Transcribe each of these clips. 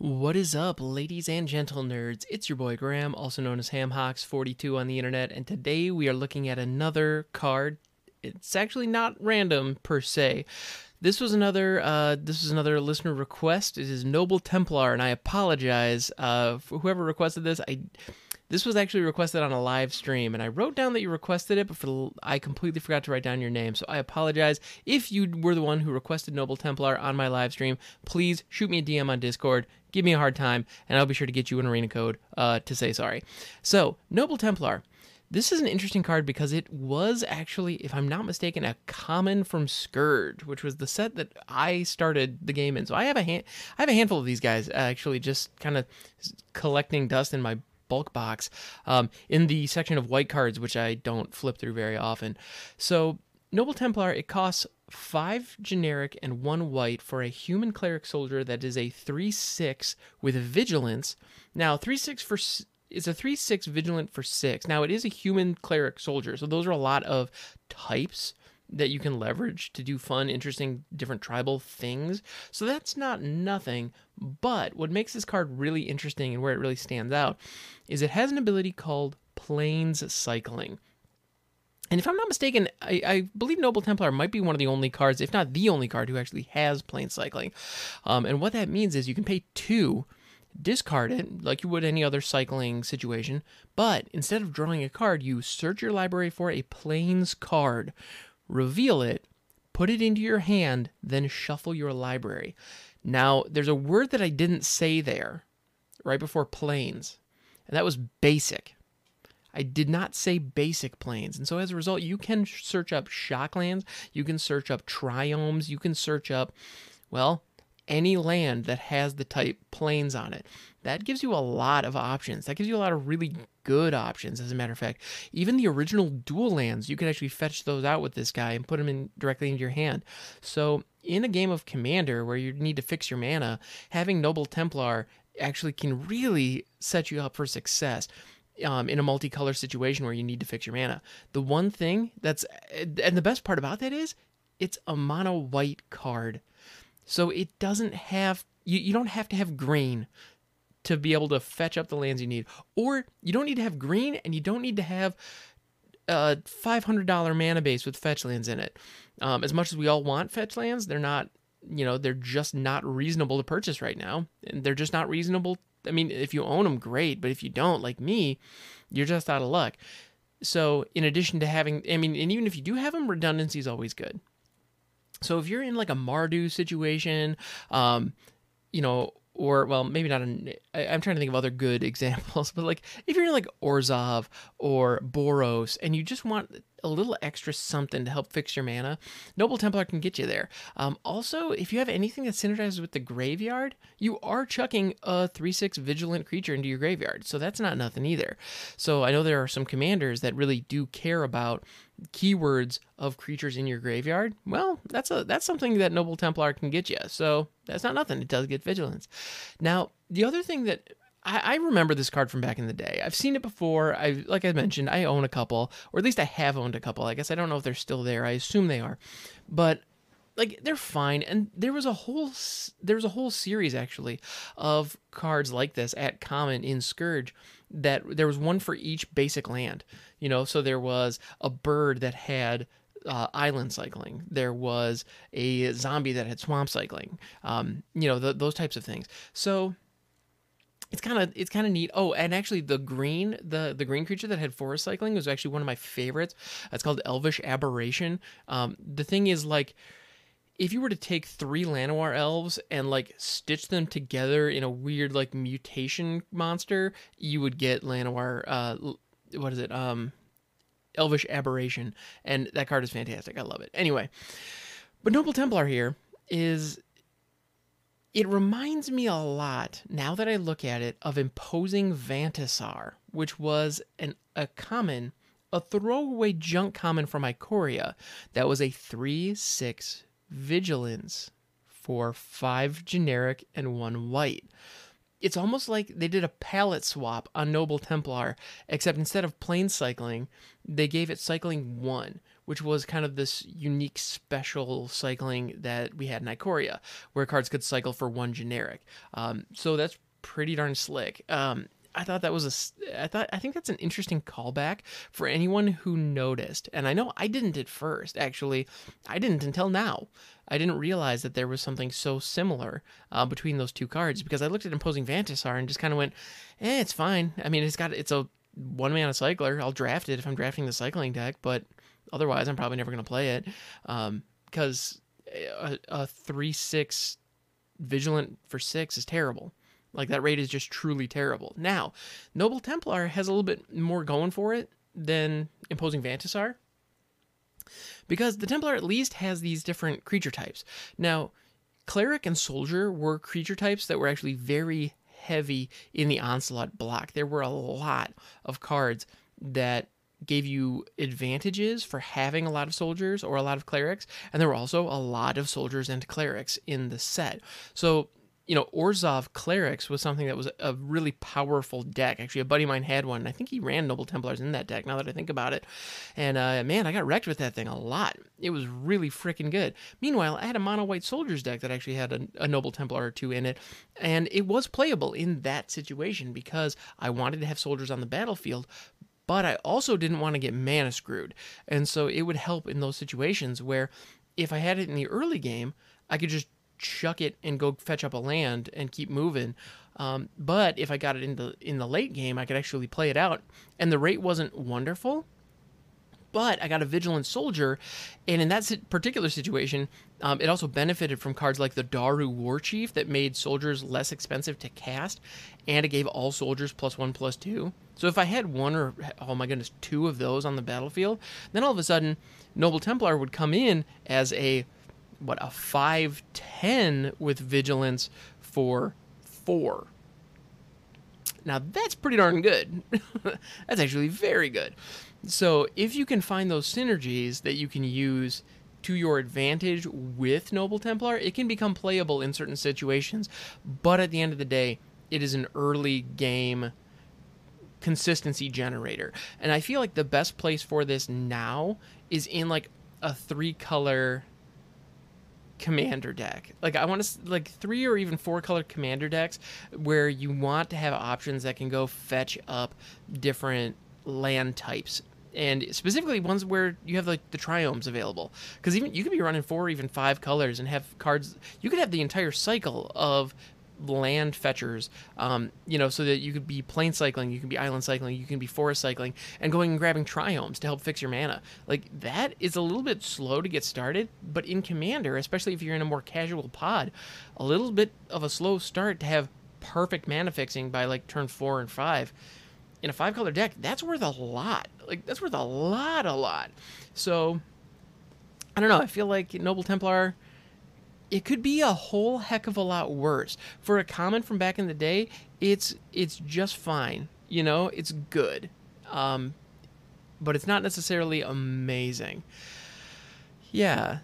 What is up, ladies and gentle nerds? It's your boy Graham, also known as HamHawks42 on the internet, and today we are looking at another card. It's actually not random per se. This was another. Uh, this was another listener request. It is Noble Templar, and I apologize uh, for whoever requested this. I this was actually requested on a live stream, and I wrote down that you requested it, but for, I completely forgot to write down your name. So I apologize. If you were the one who requested Noble Templar on my live stream, please shoot me a DM on Discord, give me a hard time, and I'll be sure to get you an arena code uh, to say sorry. So, Noble Templar. This is an interesting card because it was actually, if I'm not mistaken, a common from Scourge, which was the set that I started the game in. So I have a hand, I have a handful of these guys actually, just kind of collecting dust in my bulk box um, in the section of white cards, which I don't flip through very often. So, Noble Templar, it costs five generic and one white for a human cleric soldier that is a 3 6 with vigilance. Now, 3 6 for. It's a 3 6 vigilant for 6. Now, it is a human cleric soldier, so those are a lot of types that you can leverage to do fun, interesting, different tribal things. So that's not nothing. But what makes this card really interesting and where it really stands out is it has an ability called Plains Cycling. And if I'm not mistaken, I, I, believe Noble Templar might be one of the only cards, if not the only card, who actually has Plains Cycling. Um, and what that means is you can pay two, discard it like you would any other cycling situation, but instead of drawing a card, you search your library for a Plains card, reveal it, put it into your hand, then shuffle your library. Now, there's a word that I didn't say there right before plains, and that was basic. I did not say basic plains. And so as a result, you can search up shocklands, you can search up triomes, you can search up, well, any land that has the type plains on it. That gives you a lot of options. That gives you a lot of really good options, as a matter of fact. Even the original dual lands, you can actually fetch those out with this guy and put them in directly into your hand. So, in a game of Commander where you need to fix your mana, having Noble Templar actually can really set you up for success. Um, in a multicolor situation where you need to fix your mana. The one thing that's, and the best part about that is, it's a mono white card. So it doesn't have, you, you don't have to have green to be able to fetch up the lands you need. Or you don't need to have green and you don't need to have a $500 mana base with fetch lands in it. Um, as much as we all want fetch lands, they're not, you know, they're just not reasonable to purchase right now. And they're just not reasonable. I mean, if you own them, great. But if you don't, like me, you're just out of luck. So, in addition to having, I mean, and even if you do have them, redundancy is always good. So, if you're in like a Mardu situation, um, you know, or well, maybe not. An, I, am trying to think of other good examples, but like if you're in like Orzhov or Boros, and you just want a little extra something to help fix your mana, Noble Templar can get you there. Um, also, if you have anything that synergizes with the graveyard, you are chucking a 3 6 vigilant creature into your graveyard. So that's not nothing either. So I know there are some commanders that really do care about keywords of creatures in your graveyard. Well, that's a that's something that Noble Templar can get you. So that's not nothing. It does get vigilance. Now, the other thing that I, I remember this card from back in the day. I've seen it before. I like I mentioned, I own a couple, or at least I have owned a couple. I guess I don't know if they're still there. I assume they are, but like they're fine. And there was a whole there was a whole series actually of cards like this at common in Scourge. That there was one for each basic land. You know, so there was a bird that had uh, island cycling. There was a zombie that had swamp cycling. Um, you know, the, those types of things. So it's kind of it's kind of neat. Oh, and actually, the green the the green creature that had forest cycling was actually one of my favorites. It's called Elvish Aberration. Um, the thing is like. If you were to take three Llanowar elves and like stitch them together in a weird like mutation monster, you would get Llanowar. Uh, what is it? Um, Elvish Aberration, and that card is fantastic. I love it. Anyway, but Noble Templar here is it reminds me a lot, now that I look at it, of Imposing Vantasaur, which was an, a common, a throwaway junk common from Ikoria that was a 3 6 vigilance for 5 generic and 1 white. It's almost like they did a palette swap on Noble Templar, except instead of plain cycling, they gave it cycling 1, which was kind of this unique special cycling that we had in Ikoria, where cards could cycle for one generic. Um, so that's pretty darn slick. Um, I thought that was a. I thought I think that's an interesting callback for anyone who noticed. And I know I didn't at first. Actually, I didn't until now. I didn't realize that there was something so similar uh, between those two cards because I looked at Imposing Vantasaur and just kind of went, "Eh, it's fine." I mean, it's got it's a one mana cycler. I'll draft it if I'm drafting the cycling deck, but otherwise, I'm probably never going to play it because um, a, a three six vigilant for six is terrible. Like that rate is just truly terrible. Now, Noble Templar has a little bit more going for it than Imposing Vantasaur. Because the Templar at least has these different creature types. Now, Cleric and Soldier were creature types that were actually very heavy in the Onslaught block. There were a lot of cards that gave you advantages for having a lot of soldiers or a lot of clerics, and there were also a lot of soldiers and clerics in the set. So you know, Orzhov Clerics was something that was a really powerful deck. Actually, a buddy of mine had one, and I think he ran Noble Templars in that deck, now that I think about it. And uh, man, I got wrecked with that thing a lot. It was really freaking good. Meanwhile, I had a mono white soldiers deck that actually had a, a Noble Templar or two in it, and it was playable in that situation because I wanted to have soldiers on the battlefield, but I also didn't want to get mana screwed. And so it would help in those situations where if I had it in the early game, I could just chuck it and go fetch up a land and keep moving. Um, but if I got it in the in the late game, I could actually play it out, and the rate wasn't wonderful. But I got a vigilant soldier, and in that particular situation, um, it also benefited from cards like the Daru War Chief that made soldiers less expensive to cast, and it gave all soldiers plus one plus two. So if I had one or oh my goodness, two of those on the battlefield, then all of a sudden, Noble Templar would come in as a what a 510 with vigilance for 4 now that's pretty darn good. That's actually very good. So if you can find those synergies that you can use to your advantage with noble templar it can become playable in certain situations but at the end of the day it is an early game consistency generator. And i feel like the best place for this now is in like a three color commander deck. Like I want to like three or even four color commander decks where you want to have options that can go fetch up different land types and specifically ones where you have like the triomes available because even you could be running four or even five colors and have cards you could have the entire cycle of land fetchers, um, you know, so that you could be plane cycling, you can be island cycling, you can be forest cycling, and going and grabbing triomes to help fix your mana. Like that is a little bit slow to get started, but in Commander, especially if you're in a more casual pod, a little bit of a slow start to have perfect mana fixing by like turn four and five. In a five color deck, that's worth a lot. Like that's worth a lot, a lot. So I don't know. I feel like Noble Templar it could be a whole heck of a lot worse. For a common from back in the day, it's it's just fine. You know, it's good. Um, but it's not necessarily amazing. Yeah.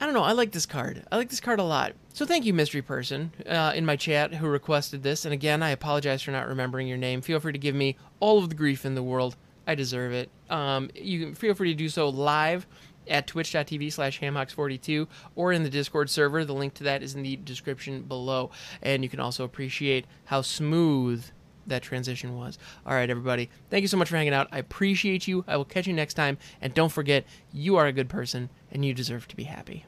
I don't know. I like this card. I like this card a lot. So thank you, mystery person, uh, in my chat who requested this. And again, I apologize for not remembering your name. Feel free to give me all of the grief in the world. I deserve it. Um, you can feel free to do so live at twitch.tv slash hamhocks42 or in the Discord server. The link to that is in the description below. And you can also appreciate how smooth that transition was. All right, everybody. Thank you so much for hanging out. I appreciate you. I will catch you next time. And don't forget, you are a good person and you deserve to be happy.